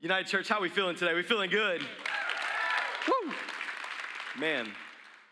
United Church, how we feeling today? We feeling good? Woo! Man,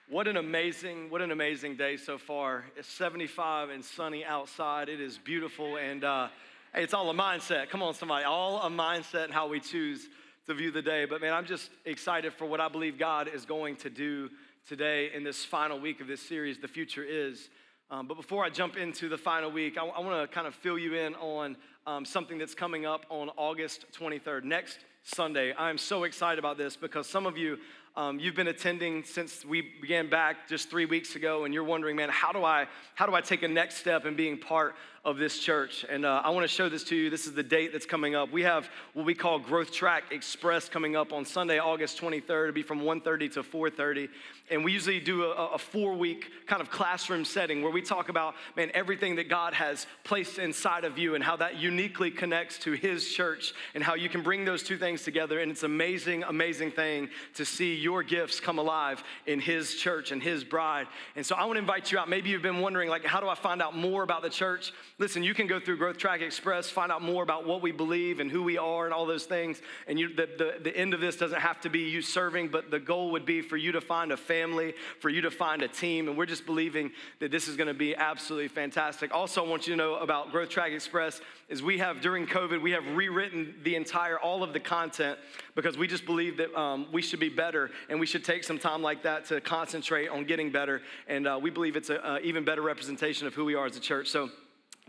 what an amazing, what an amazing day so far. It's 75 and sunny outside. It is beautiful, and uh, hey, it's all a mindset. Come on, somebody, all a mindset and how we choose to view the day. But man, I'm just excited for what I believe God is going to do today in this final week of this series. The future is. Um, but before I jump into the final week, I, I want to kind of fill you in on um, something that's coming up on August 23rd, next Sunday. I'm so excited about this because some of you, um, you've been attending since we began back just three weeks ago, and you're wondering, man, how do I, how do I take a next step in being part of this church. And uh, I want to show this to you. This is the date that's coming up. We have what we call Growth Track Express coming up on Sunday, August 23rd. It'll be from 1.30 to 4.30. And we usually do a, a four-week kind of classroom setting where we talk about, man, everything that God has placed inside of you and how that uniquely connects to his church and how you can bring those two things together. And it's amazing, amazing thing to see your gifts come alive in his church and his bride. And so I want to invite you out. Maybe you've been wondering, like, how do I find out more about the church? Listen, you can go through Growth Track Express, find out more about what we believe and who we are and all those things. And you, the, the, the end of this doesn't have to be you serving, but the goal would be for you to find a family, for you to find a team. And we're just believing that this is going to be absolutely fantastic. Also, I want you to know about Growth Track Express is we have during COVID, we have rewritten the entire, all of the content because we just believe that um, we should be better and we should take some time like that to concentrate on getting better. And uh, we believe it's an even better representation of who we are as a church. So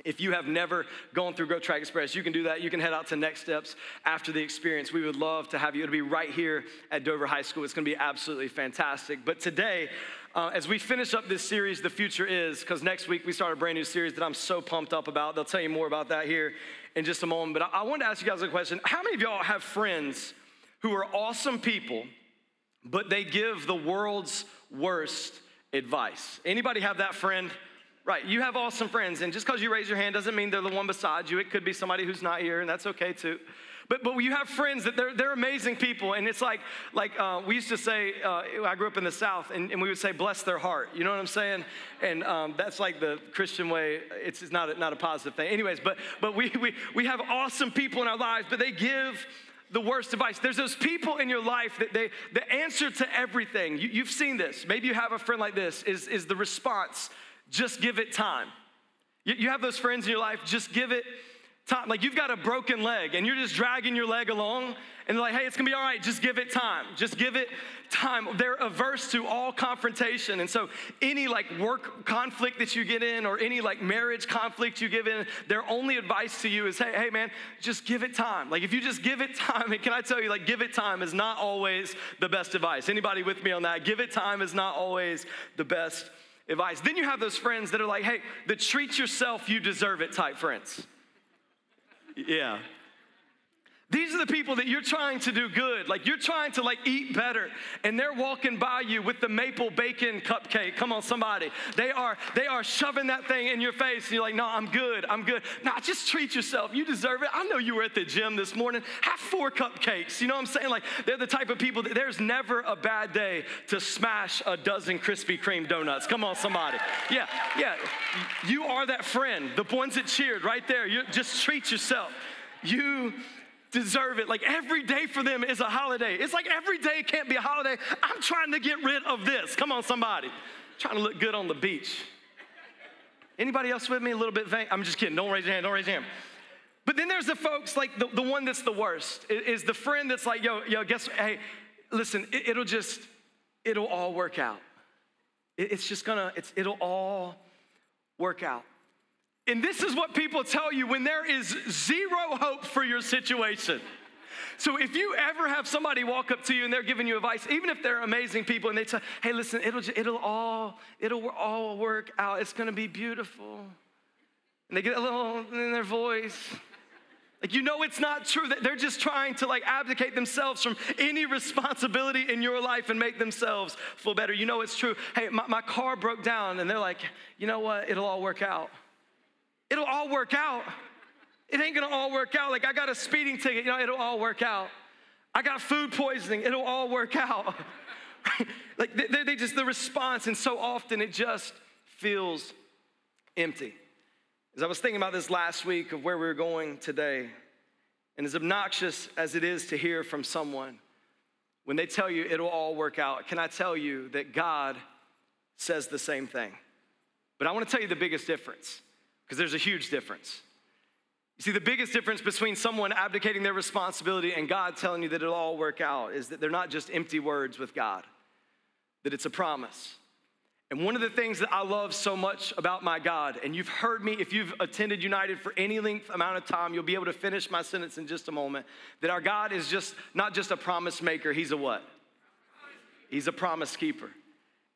if you have never gone through Growth Track Express, you can do that. You can head out to Next Steps after the experience. We would love to have you. It'll be right here at Dover High School. It's going to be absolutely fantastic. But today, uh, as we finish up this series, The Future Is, because next week we start a brand new series that I'm so pumped up about. They'll tell you more about that here in just a moment. But I, I wanted to ask you guys a question. How many of y'all have friends who are awesome people, but they give the world's worst advice? Anybody have that friend? Right, you have awesome friends, and just because you raise your hand doesn't mean they're the one beside you. It could be somebody who's not here, and that's okay too. But, but you have friends that they're, they're amazing people, and it's like, like uh, we used to say, uh, I grew up in the South, and, and, we would say, bless their heart. You know what I'm saying? And um, that's like the Christian way. It's, not, a, not a positive thing. Anyways, but, but we, we, we have awesome people in our lives, but they give the worst advice. There's those people in your life that they, the answer to everything, you, you've seen this. Maybe you have a friend like this, is, is the response just give it time. You, have those friends in your life, just give it time. Like you've got a broken leg and you're just dragging your leg along and they're like, hey, it's gonna be all right, just give it time. Just give it time. They're averse to all confrontation. And so any like work conflict that you get in or any like marriage conflict you give in, their only advice to you is, hey, hey man, just give it time. Like if you just give it time, and can I tell you, like give it time is not always the best advice. Anybody with me on that? Give it time is not always the best advice. Then you have those friends that are like, hey, the treat yourself, you deserve it type friends. Yeah. These are the people that you're trying to do good. Like you're trying to like eat better and they're walking by you with the maple bacon cupcake. Come on somebody. They are they are shoving that thing in your face and you're like, "No, I'm good. I'm good." Nah, just treat yourself. You deserve it. I know you were at the gym this morning. Have four cupcakes. You know what I'm saying? Like they're the type of people that there's never a bad day to smash a dozen Krispy Kreme donuts. Come on somebody. Yeah. Yeah. You are that friend. The ones that cheered right there. You just treat yourself. You deserve it. Like every day for them is a holiday. It's like every day can't be a holiday. I'm trying to get rid of this. Come on, somebody. trying to look good on the beach. Anybody else with me? A little bit vain? I'm just kidding. Don't raise your hand. Don't raise your hand. But then there's the folks like the, the one that's the worst is the friend that's like, yo, yo, guess, hey, listen, it, will just, it'll all work out. It, it's just gonna, it's, it'll all work out. And this is what people tell you when there is zero hope for your situation. So if you ever have somebody walk up to you and they're giving you advice, even if they're amazing people and they say, "Hey, listen, it'll it'll all it'll all work out. It's going to be beautiful." And they get a little in their voice. Like you know it's not true that they're just trying to like abdicate themselves from any responsibility in your life and make themselves feel better. You know it's true. Hey, my, my car broke down and they're like, "You know what? It'll all work out." It'll all work out. It ain't gonna all work out. Like, I got a speeding ticket, you know, it'll all work out. I got food poisoning, it'll all work out. like, they, they just, the response, and so often it just feels empty. As I was thinking about this last week of where we were going today, And as obnoxious as it is to hear from someone, when they tell you it'll all work out, can I tell you that God says the same thing? But I want to tell you the biggest difference, because there's a huge difference. You see, the biggest difference between someone abdicating their responsibility and God telling you that it'll all work out is that they're not just empty words with God, that it's a promise. And one of the things that I love so much about my God, and you've heard me, if you've attended United for any length amount of time, you'll be able to finish my sentence in just a moment, that our God is just not just a promise maker, He's a what? He's a promise keeper.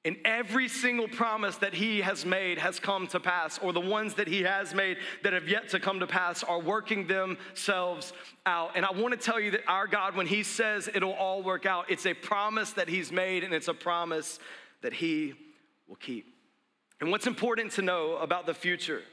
And every single promise that he has made has come to pass, or the ones that he has made that have yet to come to pass are working themselves out. And I want to tell you that our God, when he says it'll all work out, it's a promise that he's made and it's a promise that he will keep. And what's important to know about the future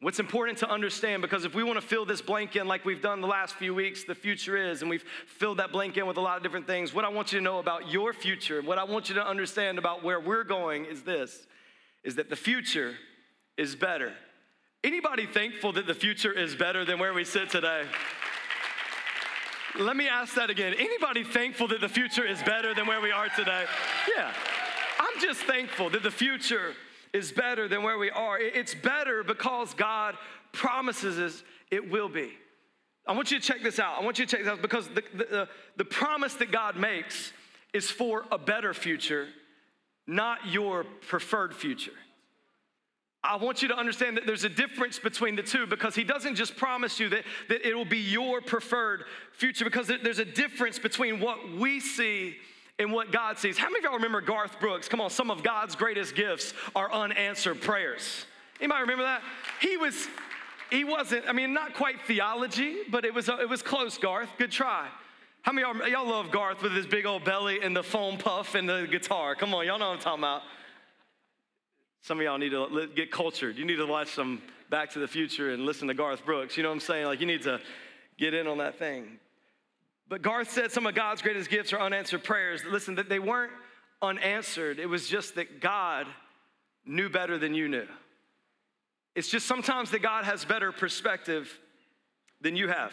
What's important to understand, because if we want to fill this blank in like we've done the last few weeks, the future is, and we've filled that blank in with a lot of different things, what I want you to know about your future, what I want you to understand about where we're going is this, is that the future is better. Anybody thankful that the future is better than where we sit today? Let me ask that again. Anybody thankful that the future is better than where we are today? Yeah. I'm just thankful that the future is better than where we are. It's better because God promises us it will be. I want you to check this out. I want you to check this out because the, the, the promise that God makes is for a better future, not your preferred future. I want you to understand that there's a difference between the two because he doesn't just promise you that, that it will be your preferred future, because there's a difference between what we see in what God sees. How many of y'all remember Garth Brooks? Come on, some of God's greatest gifts are unanswered prayers. Anybody remember that? He was, he wasn't, I mean, not quite theology, but it was, uh, it was close, Garth. Good try. How many y'all, y'all love Garth with his big old belly and the foam puff and the guitar? Come on, y'all know what I'm talking about. Some of y'all need to get cultured. You need to watch some Back to the Future and listen to Garth Brooks. You know what I'm saying? Like, you need to get in on that thing. But Garth said some of God's greatest gifts are unanswered prayers. Listen, that they weren't unanswered, it was just that God knew better than you knew. It's just sometimes that God has better perspective than you have.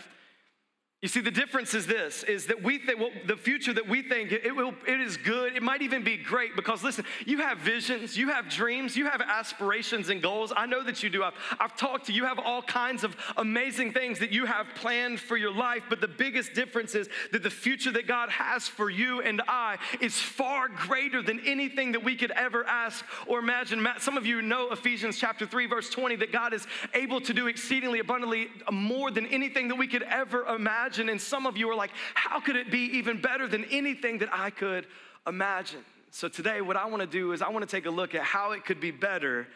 You see, the difference is this: is that we think well, the future that we think it will, it is good. It might even be great because listen, you have visions, you have dreams, you have aspirations and goals. I know that you do. I've, I've talked to you. Have all kinds of amazing things that you have planned for your life. But the biggest difference is that the future that God has for you and I is far greater than anything that we could ever ask or imagine. Some of you know Ephesians chapter three, verse twenty, that God is able to do exceedingly abundantly more than anything that we could ever imagine imagine. And some of you are like, how could it be even better than anything that I could imagine? So today, what I want to do is I want to take a look at how it could be better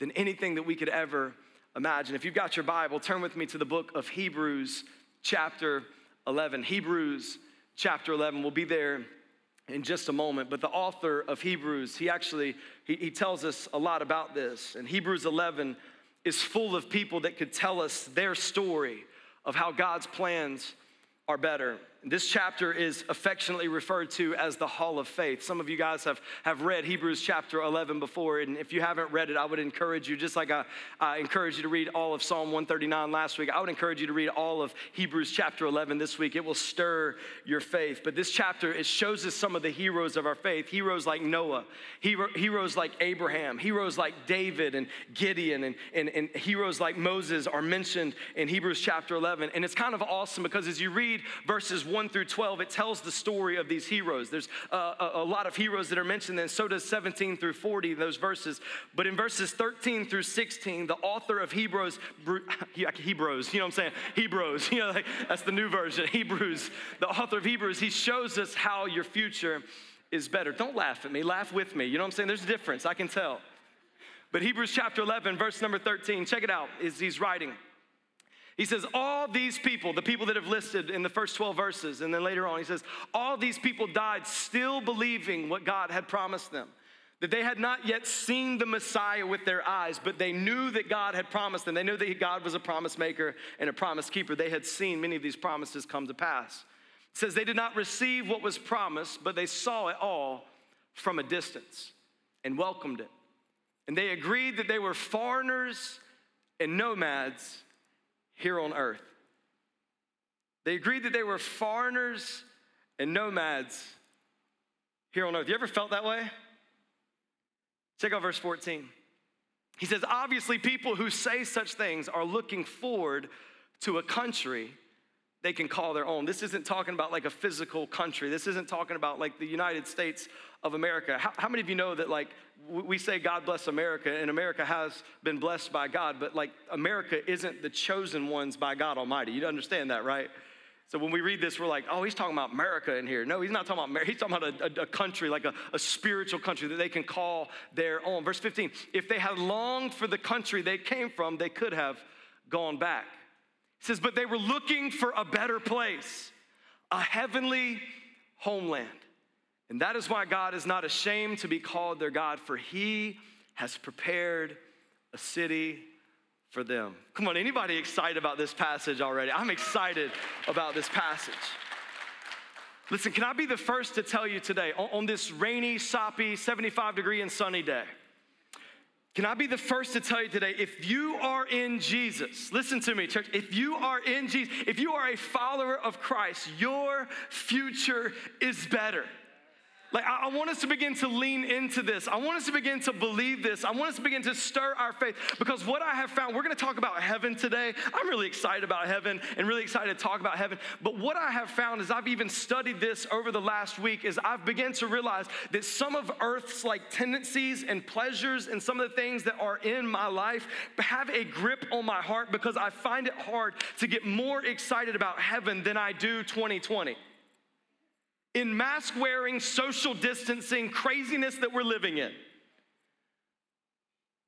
than anything that we could ever imagine. If you've got your Bible, turn with me to the book of Hebrews, chapter 11. Hebrews, chapter 11. We'll be there in just a moment but the author of hebrews he actually he, he tells us a lot about this and hebrews 11 is full of people that could tell us their story of how god's plans are better. This chapter is affectionately referred to as the Hall of Faith. Some of you guys have, have read Hebrews chapter 11 before, and if you haven't read it, I would encourage you, just like I, I you to read all of Psalm 139 last week, I would encourage you to read all of Hebrews chapter 11 this week. It will stir your faith. But this chapter, it shows us some of the heroes of our faith heroes like Noah, hero, heroes like Abraham, heroes like David and Gideon, and, and, and heroes like Moses are mentioned in Hebrews chapter 11. And it's kind of awesome because as you read verses 1 through 12, it tells the story of these heroes. There's uh, a, a, lot of heroes that are mentioned, and so does 17 through 40, those verses. But in verses 13 through 16, the author of Hebrews, Hebrews, you know what I'm saying? Hebrews, you know, like, that's the new version, Hebrews. The author of Hebrews, he shows us how your future is better. Don't laugh at me, laugh with me. You know what I'm saying? There's a difference, I can tell. But Hebrews chapter 11, verse number 13, check it out, is he's writing. He says, All these people, the people that have listed in the first 12 verses, and then later on, he says, All these people died still believing what God had promised them. That they had not yet seen the Messiah with their eyes, but they knew that God had promised them. They knew that God was a promise maker and a promise keeper. They had seen many of these promises come to pass. It says they did not receive what was promised, but they saw it all from a distance and welcomed it. And they agreed that they were foreigners and nomads here on earth. They agreed that they were foreigners and nomads here on earth. You ever felt that way? Check out verse 14. He says, obviously, people who say such things are looking forward to a country they can call their own. This isn't talking about like a physical country. This isn't talking about like the United States of America. How, how, many of you know that like we say God bless America and America has been blessed by God, but like America isn't the chosen ones by God Almighty. You understand that, right? So when we read this, we're like, oh, he's talking about America in here. No, he's not talking about America. He's talking about a, a, a country, like a, a spiritual country that they can call their own. Verse 15, if they had longed for the country they came from, they could have gone back. It says, but they were looking for a better place, a heavenly homeland. And that is why God is not ashamed to be called their God, for he has prepared a city for them. Come on, anybody excited about this passage already? I'm excited about this passage. Listen, can I be the first to tell you today on, on this rainy, soppy, 75 degree and sunny day? Can I be the first to tell you today, if you are in Jesus, listen to me, church, if you are in Jesus, if you are a follower of Christ, your future is better. Like, I, want us to begin to lean into this. I want us to begin to believe this. I want us to begin to stir our faith because what I have found, we're going to talk about heaven today. I'm really excited about heaven and really excited to talk about heaven. But what I have found is I've even studied this over the last week is I've begun to realize that some of earth's like tendencies and pleasures and some of the things that are in my life have a grip on my heart because I find it hard to get more excited about heaven than I do 2020 in mask wearing, social distancing craziness that we're living in.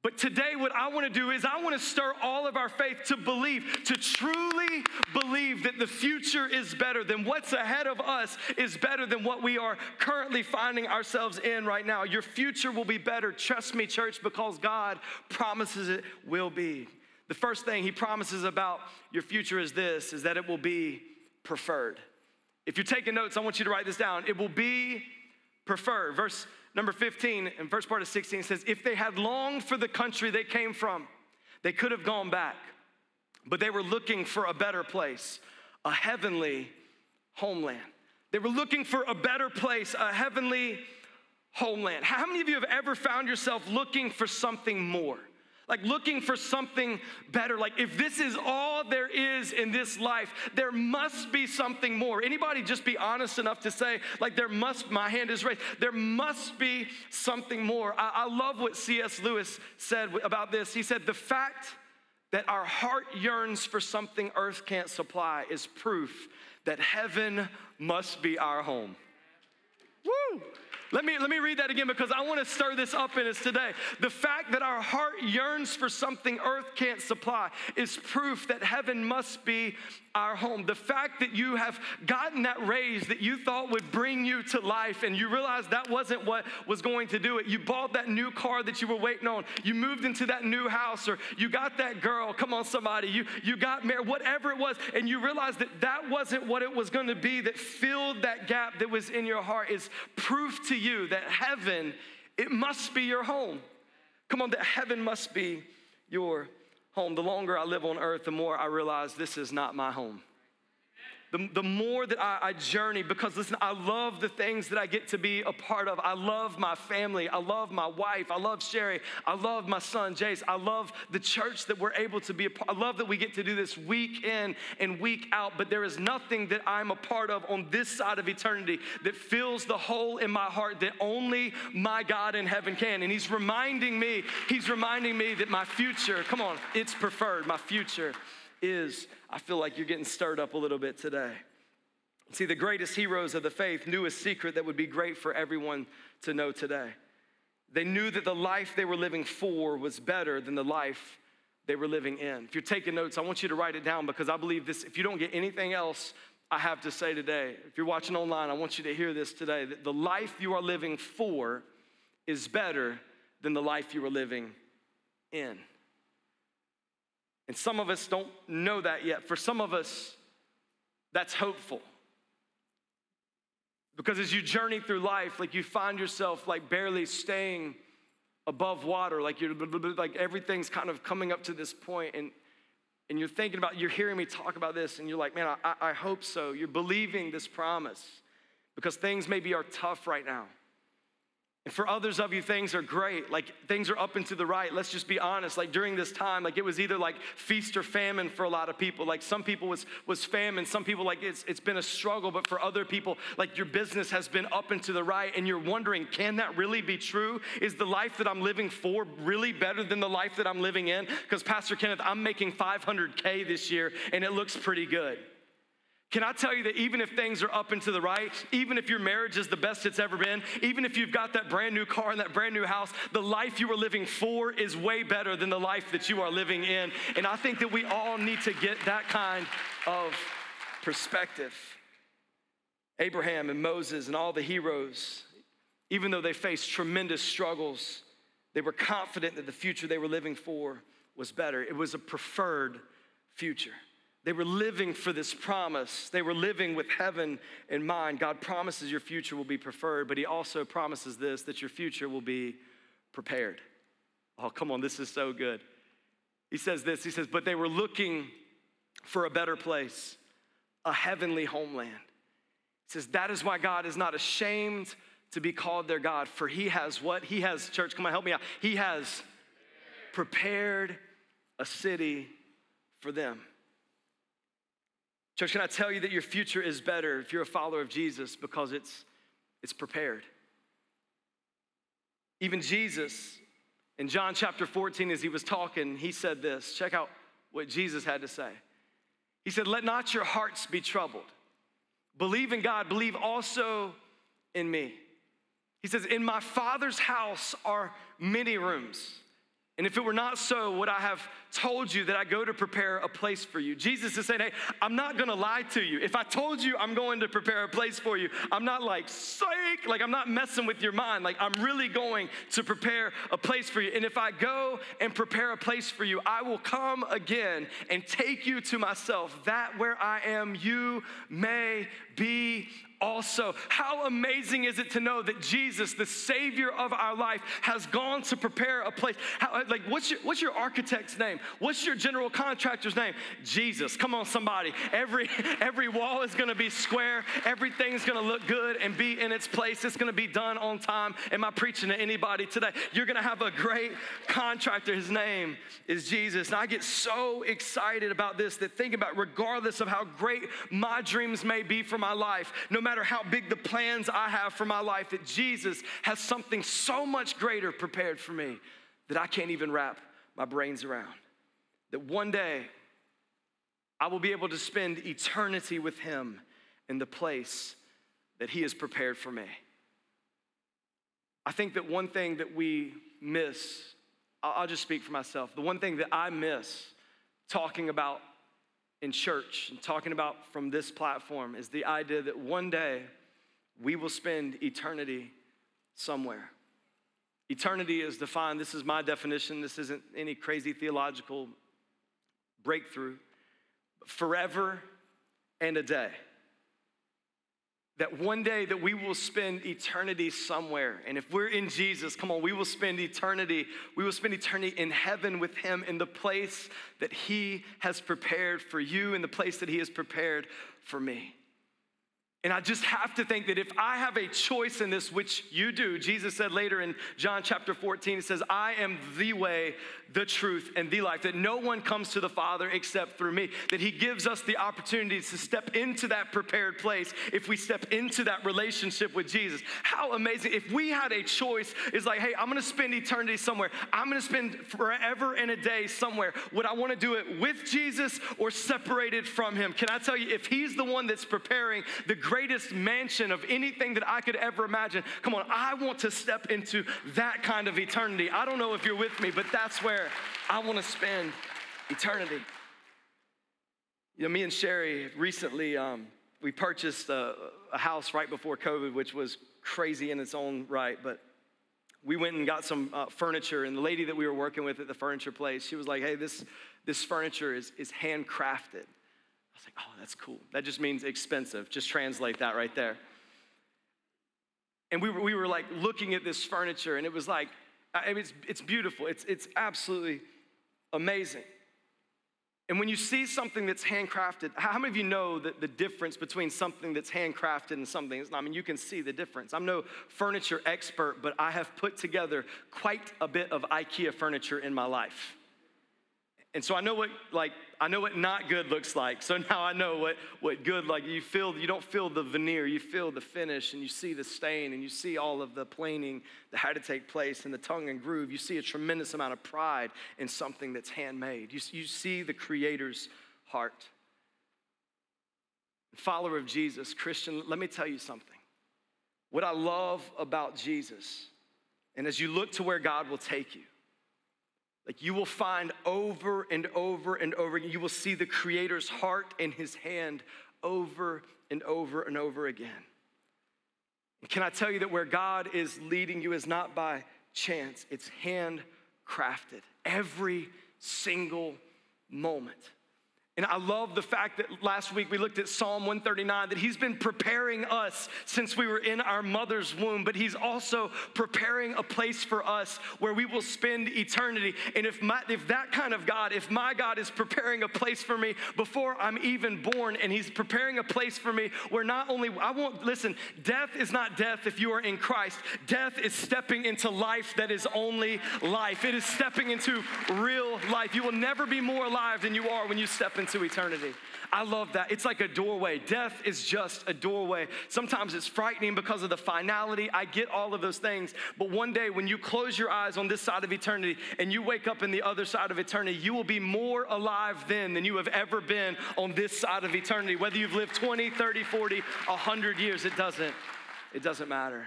But today, what I want to do is, I want to stir all of our faith to believe, to truly believe that the future is better than what's ahead of us is better than what we are currently finding ourselves in right now. Your future will be better. Trust me, church, because God promises it will be. The first thing He promises about your future is this: is that it will be preferred. If you're taking notes, I want you to write this down. It will be preferred. Verse number 15 and first part of 16 says, If they had longed for the country they came from, they could have gone back. But they were looking for a better place, a heavenly homeland. They were looking for a better place, a heavenly homeland. How many of you have ever found yourself looking for something more? Like looking for something better. Like if this is all there is in this life, there must be something more. Anybody just be honest enough to say, like there must, my hand is raised, there must be something more. I, I love what C.S. Lewis said about this. He said, the fact that our heart yearns for something earth can't supply is proof that heaven must be our home. Woo! Let me, let me read that again because I want to stir this up in us today. The fact that our heart yearns for something earth can't supply is proof that heaven must be our home. The fact that you have gotten that raise that you thought would bring you to life and you realized that wasn't what was going to do it. You bought that new car that you were waiting on. You moved into that new house or you got that girl. Come on, somebody. You, you got married, whatever it was. And you realized that that wasn't what it was going to be that filled that gap that was in your heart is proof to you that heaven, it must be your home. Come on, that heaven must be your home. The longer I live on earth, the more I realize this is not my home the, the more that I, I journey, because listen, I love the things that I get to be a part of. I love my family. I love my wife. I love Sherry. I love my son, Jace. I love the church that we're able to be a part I love that we get to do this week in and week out, but there is nothing that I'm a part of on this side of eternity that fills the hole in my heart that only my God in heaven can. And He's reminding me, He's reminding me that my future, come on, it's preferred. My future is, I feel like you're getting stirred up a little bit today. See, the greatest heroes of the faith knew a secret that would be great for everyone to know today. They knew that the life they were living for was better than the life they were living in. If you're taking notes, I want you to write it down because I believe this, if you don't get anything else I have to say today, if you're watching online, I want you to hear this today that the life you are living for is better than the life you are living in. And some of us don't know that yet. For some of us, that's hopeful. Because as you journey through life, like you find yourself like barely staying above water, like you're like everything's kind of coming up to this point, and and you're thinking about, you're hearing me talk about this, and you're like, man, I, I hope so. You're believing this promise because things maybe are tough right now. And for others of you, things are great. Like things are up and to the right. Let's just be honest. Like during this time, like it was either like feast or famine for a lot of people. Like some people was was famine. Some people like it's it's been a struggle. But for other people, like your business has been up and to the right, and you're wondering, can that really be true? Is the life that I'm living for really better than the life that I'm living in? Because Pastor Kenneth, I'm making 500k this year, and it looks pretty good. Can I tell you that even if things are up and to the right, even if your marriage is the best it's ever been, even if you've got that brand new car and that brand new house, the life you are living for is way better than the life that you are living in. And I think that we all need to get that kind of perspective. Abraham and Moses and all the heroes, even though they faced tremendous struggles, they were confident that the future they were living for was better. It was a preferred future. They were living for this promise. They were living with heaven in mind. God promises your future will be preferred, but He also promises this that your future will be prepared. Oh, come on, this is so good. He says this He says, But they were looking for a better place, a heavenly homeland. He says, That is why God is not ashamed to be called their God, for He has what? He has, church, come on, help me out. He has prepared a city for them. Church, can I tell you that your future is better if you're a follower of Jesus because it's, it's prepared? Even Jesus, in John chapter 14, as he was talking, he said this. Check out what Jesus had to say. He said, Let not your hearts be troubled. Believe in God, believe also in me. He says, In my Father's house are many rooms. And if it were not so, would I have told you that I go to prepare a place for you? Jesus is saying, Hey, I'm not gonna lie to you. If I told you I'm going to prepare a place for you, I'm not like, psych, like I'm not messing with your mind. Like I'm really going to prepare a place for you. And if I go and prepare a place for you, I will come again and take you to myself, that where I am, you may be also. How amazing is it to know that Jesus, the Savior of our life, has gone to prepare a place? How, like, what's your, what's your architect's name? What's your general contractor's name? Jesus. Come on, somebody. Every, every wall is gonna be square, everything's gonna look good and be in its place. It's gonna be done on time. Am I preaching to anybody today? You're gonna have a great contractor. His name is Jesus. And I get so excited about this that think about, regardless of how great my dreams may be for my life, no matter how big the plans I have for my life, that Jesus has something so much greater prepared for me that I can't even wrap my brains around. That one day I will be able to spend eternity with Him in the place that He has prepared for me. I think that one thing that we miss, I'll just speak for myself, the one thing that I miss talking about in church and talking about from this platform is the idea that one day we will spend eternity somewhere. Eternity is defined, this is my definition, this isn't any crazy theological breakthrough. Forever and a day that one day that we will spend eternity somewhere. And if we're in jesus come on we will spend eternity we will spend eternity in heaven with him in the place that he has prepared for you in the place that he has prepared for me. And I just have to think that if I have a choice in this, which you do, Jesus said later in John chapter 14, He says, I am the way, the truth, and the life, that no one comes to the Father except through me. That He gives us the opportunity to step into that prepared place if we step into that relationship with Jesus. How amazing. If we had a choice, is like, hey, I'm gonna spend eternity somewhere, I'm gonna spend forever and a day somewhere. Would I wanna do it with Jesus or separated from Him? Can I tell you, if He's the one that's preparing the greatest mansion of anything that I could ever imagine. Come on, I want to step into that kind of eternity. I don't know if you're with me, but that's where I want to spend eternity. You know, me and Sherry recently, um, we purchased a, a house right before COVID, which was crazy in its own right, but we went and got some uh, furniture and the lady that we were working with at the furniture place she was like hey this, this furniture is, is handcrafted I was like, oh, that's cool. That just means expensive. Just translate that right there. And we were, we were like looking at this furniture, and it was like, I mean, it's, it's beautiful. It's, it's absolutely amazing. And when you see something that's handcrafted, how many of you know that the difference between something that's handcrafted and something that's not? I mean, you can see the difference. I'm no furniture expert, but I have put together quite a bit of IKEA furniture in my life. And so I know what like I know what not good looks like. So now I know what what good like you feel you don't feel the veneer, you feel the finish and you see the stain and you see all of the planing that had to take place and the tongue and groove. You see a tremendous amount of pride in something that's handmade. You, you see the creator's heart. Follower of Jesus, Christian, let me tell you something. What I love about Jesus, and as you look to where God will take you, like you will find over and over and over again, you will see the Creator's heart in His hand over and over and over again. And can I tell you that where God is leading you is not by chance, it's handcrafted every single moment. And I love the fact that last week we looked at Psalm 139, that He's been preparing us since we were in our mother's womb, but He's also preparing a place for us where we will spend eternity. And if, my, if that kind of God, if my God is preparing a place for me before I'm even born, and He's preparing a place for me where not only, I won't, listen, death is not death if you are in Christ. Death is stepping into life that is only life. It is stepping into real life. You will never be more alive than you are when you step into eternity. I love that. It's like a doorway. Death is just a doorway. Sometimes it's frightening because of the finality. I get all of those things. But one day, when you close your eyes on this side of eternity and you wake up in the other side of eternity, you will be more alive then than you have ever been on this side of eternity. Whether you've lived 20, 30, 40, 100 years, it doesn't, it doesn't matter.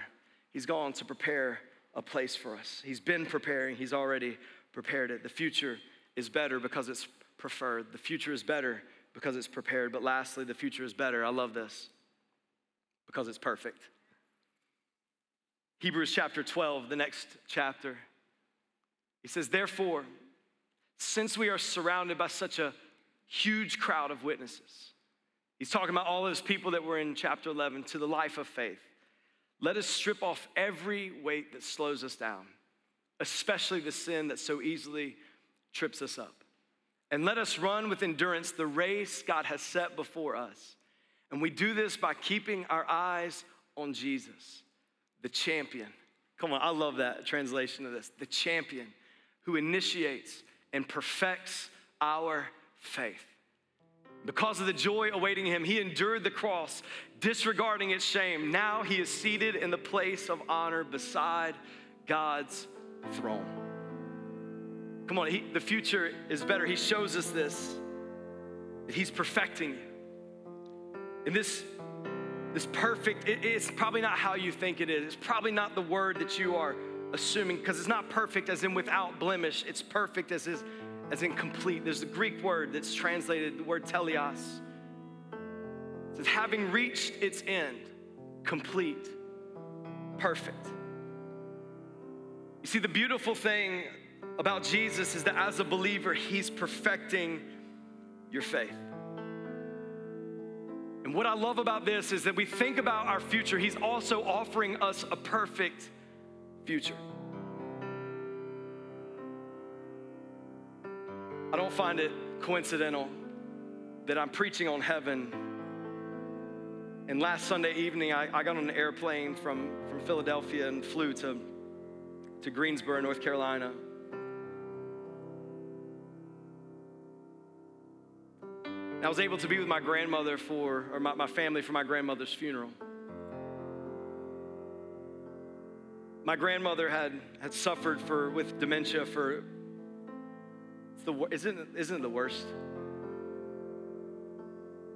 He's gone to prepare a place for us. He's been preparing, He's already prepared it. The future is better because it's preferred. The future is better because it's prepared. But lastly, the future is better. I love this because it's perfect. Hebrews chapter 12, the next chapter. He says, Therefore, since we are surrounded by such a huge crowd of witnesses, he's talking about all those people that were in chapter 11 to the life of faith. Let us strip off every weight that slows us down, especially the sin that so easily trips us up. And let us run with endurance the race God has set before us. And we do this by keeping our eyes on Jesus, the champion. Come on, I love that translation of this. The champion who initiates and perfects our faith. Because of the joy awaiting him, he endured the cross, disregarding its shame. Now he is seated in the place of honor beside God's throne. Come on, he, the future is better. He shows us this, that He's perfecting you. And this, this perfect, it, it's probably not how you think it is. It's probably not the word that you are assuming, because it's not perfect as in without blemish. It's perfect as, is, as in complete. There's the Greek word that's translated, the word teleos. It says, having reached its end, complete, perfect. You see, the beautiful thing about Jesus is that as a believer, He's perfecting your faith. And what I love about this is that we think about our future, He's also offering us a perfect future. I don't find it coincidental that I'm preaching on heaven. And last Sunday evening, I, I got on an airplane from, from Philadelphia and flew to, to Greensboro, North Carolina. I was able to be with my grandmother for, or my, my family for my grandmother's funeral. My grandmother had, had suffered for, with dementia for, it's the, isn't, isn't it the worst?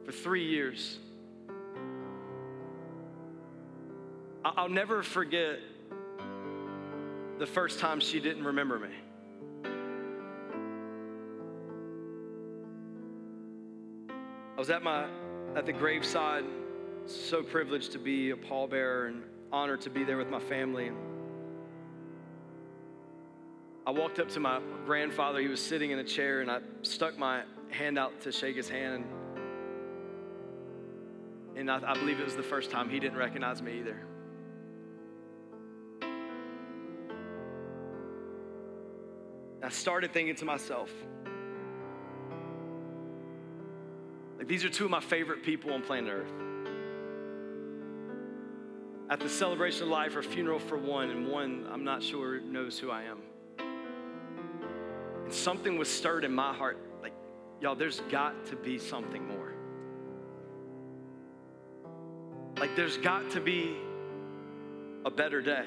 For three years. I'll never forget the first time she didn't remember me. Was at my at the graveside, so privileged to be a pallbearer and honored to be there with my family. I walked up to my grandfather. He was sitting in a chair, and I stuck my hand out to shake his hand. And I, I believe it was the first time he didn't recognize me either. I started thinking to myself, Like, these are two of my favorite people on planet Earth. At the celebration of life or funeral for one, and one I'm not sure knows who I am. And something was stirred in my heart. Like, y'all, there's got to be something more. Like, there's got to be a better day.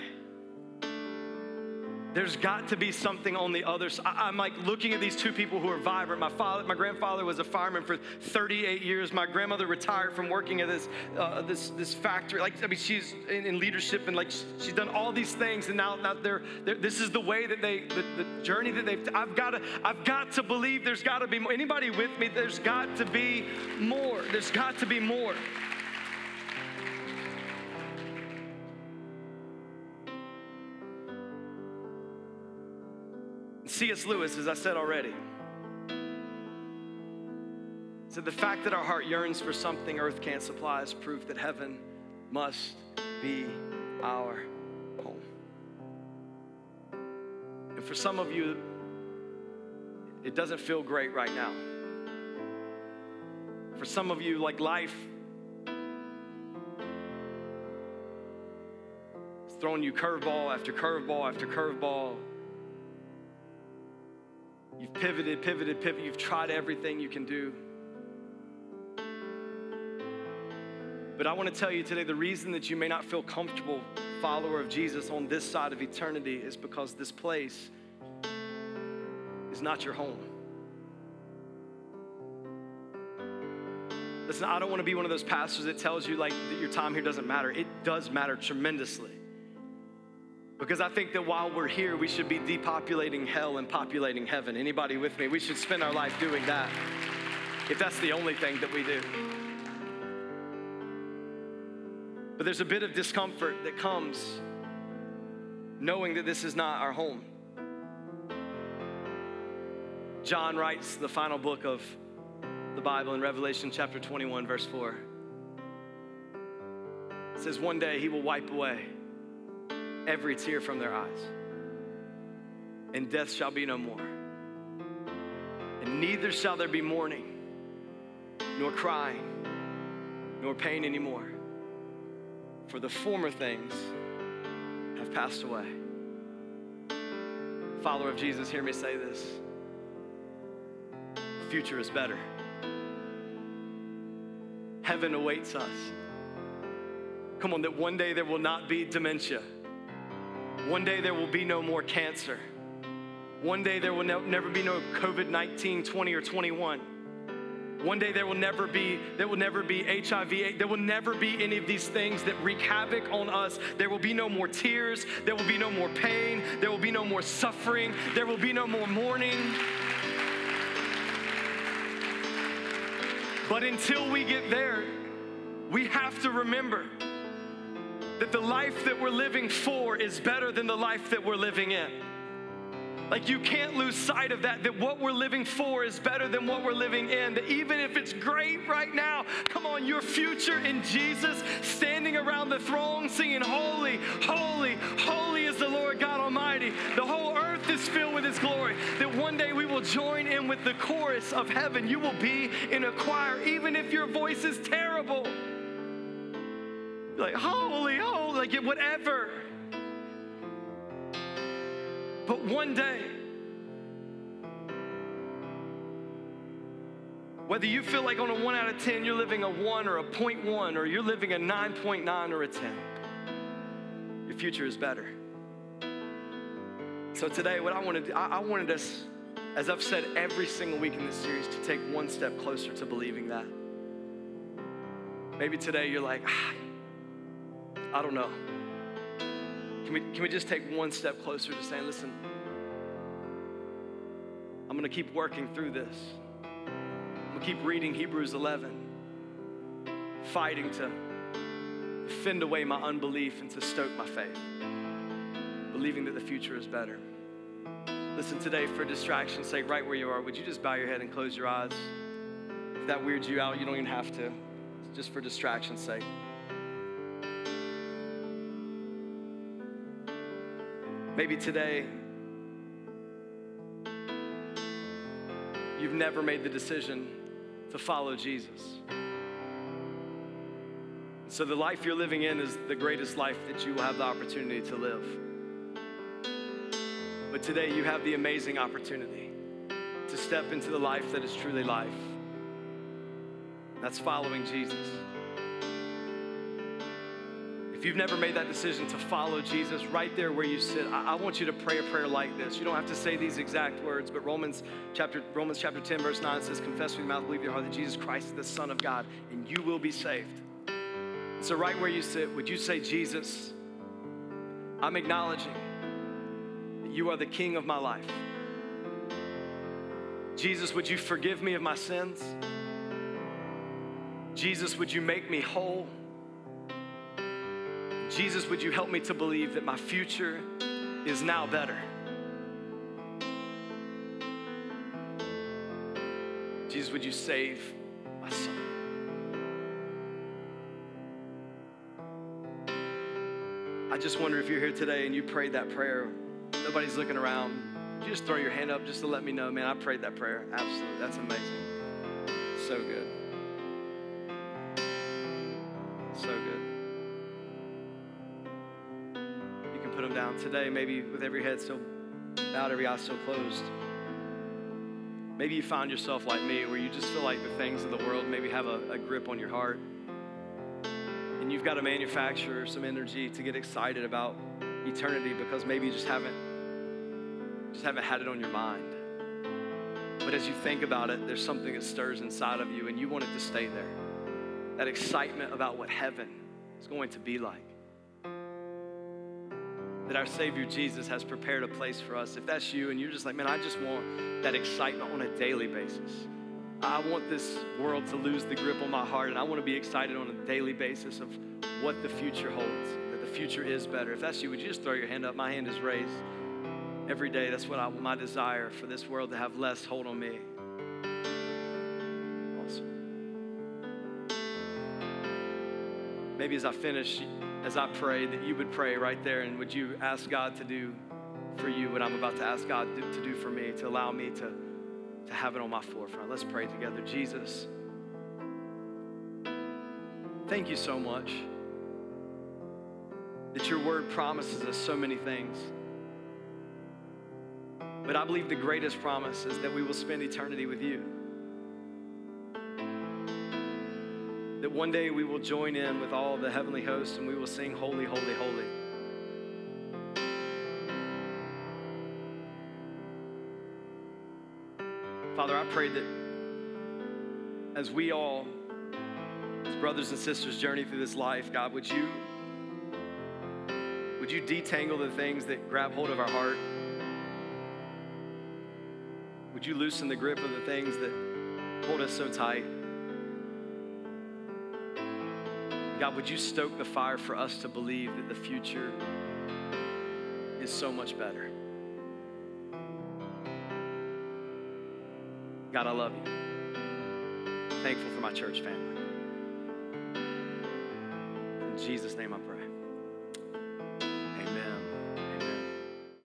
There's got to be something on the other side. I'm like looking at these two people who are vibrant. My father, my grandfather was a fireman for 38 years. My grandmother retired from working at this uh, this this factory. Like I mean, she's in, in, leadership and like she's done all these things. And now, now they're, they're this is the way that they the, the journey that they've. I've got to I've got to believe there's got to be more. Anybody with me? There's got to be more. There's got to be more. C.S. Lewis, as I said already, said the fact that our heart yearns for something earth can't supply is proof that heaven must be our home. And for some of you, it doesn't feel great right now. For some of you, like life throwing you curveball after curveball after curveball pivoted, pivoted, pivoted. You've tried everything you can do. But I want to tell you today the reason that you may not feel comfortable, follower of Jesus, on this side of eternity is because this place is not your home. Listen, I don't want to be one of those pastors that tells you like that your time here doesn't matter. It does matter tremendously. Because I think that while we're here, we should be depopulating hell and populating heaven. Anybody with me? We should spend our life doing that. If that's the only thing that we do. But there's a bit of discomfort that comes knowing that this is not our home. John writes the final book of the Bible in Revelation chapter 21, verse 4. It says, One day he will wipe away every tear from their eyes. And death shall be no more. And neither shall there be mourning, nor crying, nor pain anymore. For the former things have passed away. Follower of Jesus, hear me say this. The future is better. Heaven awaits us. Come on, that one day there will not be dementia one day there will be no more cancer. One day there will ne- never be no COVID 19, 20, or 21. One day there will never be there will never be HIV. There will never be any of these things that wreak havoc on us. There will be no more tears. There will be no more pain. There will be no more suffering. There will be no more mourning. But until we get there, we have to remember that the life that we're living for is better than the life that we're living in. Like, you can't lose sight of that, that what we're living for is better than what we're living in. That even if it's great right now, come on, your future in Jesus, standing around the throne singing, Holy, holy, holy is the Lord God Almighty. The whole earth is filled with His glory. That one day we will join in with the chorus of heaven. You will be in a choir, even if your voice is terrible like, holy, holy, like whatever. But one day, whether you feel like on a one out of 10 you're living a one or a point one, or you're living a 9.9 or a 10, your future is better. So today, what I wanted, I wanted us, as I've said every single week in this series, to take one step closer to believing that. Maybe today you're like, ah, I don't know. Can we, can we just take one step closer to saying, listen, I'm going to keep working through this. I'm going to keep reading Hebrews 11, fighting to fend away my unbelief and to stoke my faith, believing that the future is better. Listen, today, for distraction's sake, right where you are, would you just bow your head and close your eyes? If that weirds you out, you don't even have to. Just for distraction's sake. Maybe today, you've never made the decision to follow Jesus. So, the life you're living in is the greatest life that you will have the opportunity to live. But today, you have the amazing opportunity to step into the life that is truly life. That's following Jesus. If you've never made that decision to follow Jesus right there where you sit, I, I, want you to pray a prayer like this. You don't have to say these exact words, but Romans chapter, Romans chapter 10, verse 9 says, Confess with your mouth, believe your heart that Jesus Christ is the Son of God, and you will be saved. So, right where you sit, would you say, Jesus, I'm acknowledging that you are the King of my life. Jesus, would you forgive me of my sins? Jesus, would you make me whole? Jesus, would you help me to believe that my future is now better? Jesus, would you save my soul? I just wonder if you're here today and you prayed that prayer, nobody's looking around. You just throw your hand up just to let me know, man, I prayed that prayer. Absolutely. That's amazing. So good. Down today, maybe with every head still bowed, every eye still closed. Maybe you found yourself like me, where you just feel like the things of the world maybe have a, a grip on your heart and you've got to manufacture some energy to get excited about eternity because maybe you just haven't just haven't had it on your mind. But as you think about it, there's something that stirs inside of you and you want it to stay there. That excitement about what heaven is going to be like. That our Savior Jesus has prepared a place for us. If that's you and you're just like, man, I just want that excitement on a daily basis. I want this world to lose the grip on my heart, and I want to be excited on a daily basis of what the future holds, that the future is better. If that's you, would you just throw your hand up? My hand is raised. Every day, that's what I, my desire for this world to have less hold on me. Awesome. Maybe as I finish, as I pray, that you would pray right there, and would you ask God to do for you what I'm about to ask God to do for me, to allow me to to have it on my forefront. Let's pray together. Jesus, thank you so much that your word promises us so many things. But I believe the greatest promise is that we will spend eternity with you. One day we will join in with all the heavenly hosts and we will sing, Holy, Holy, Holy. Father, I pray that as we all, as brothers and sisters, journey through this life, God, would you would you detangle the things that grab hold of our heart? Would you loosen the grip of the things that hold us so tight? God, would you stoke the fire for us to believe that the future is so much better? God, I love you. Thankful for my church family. In Jesus' name I pray.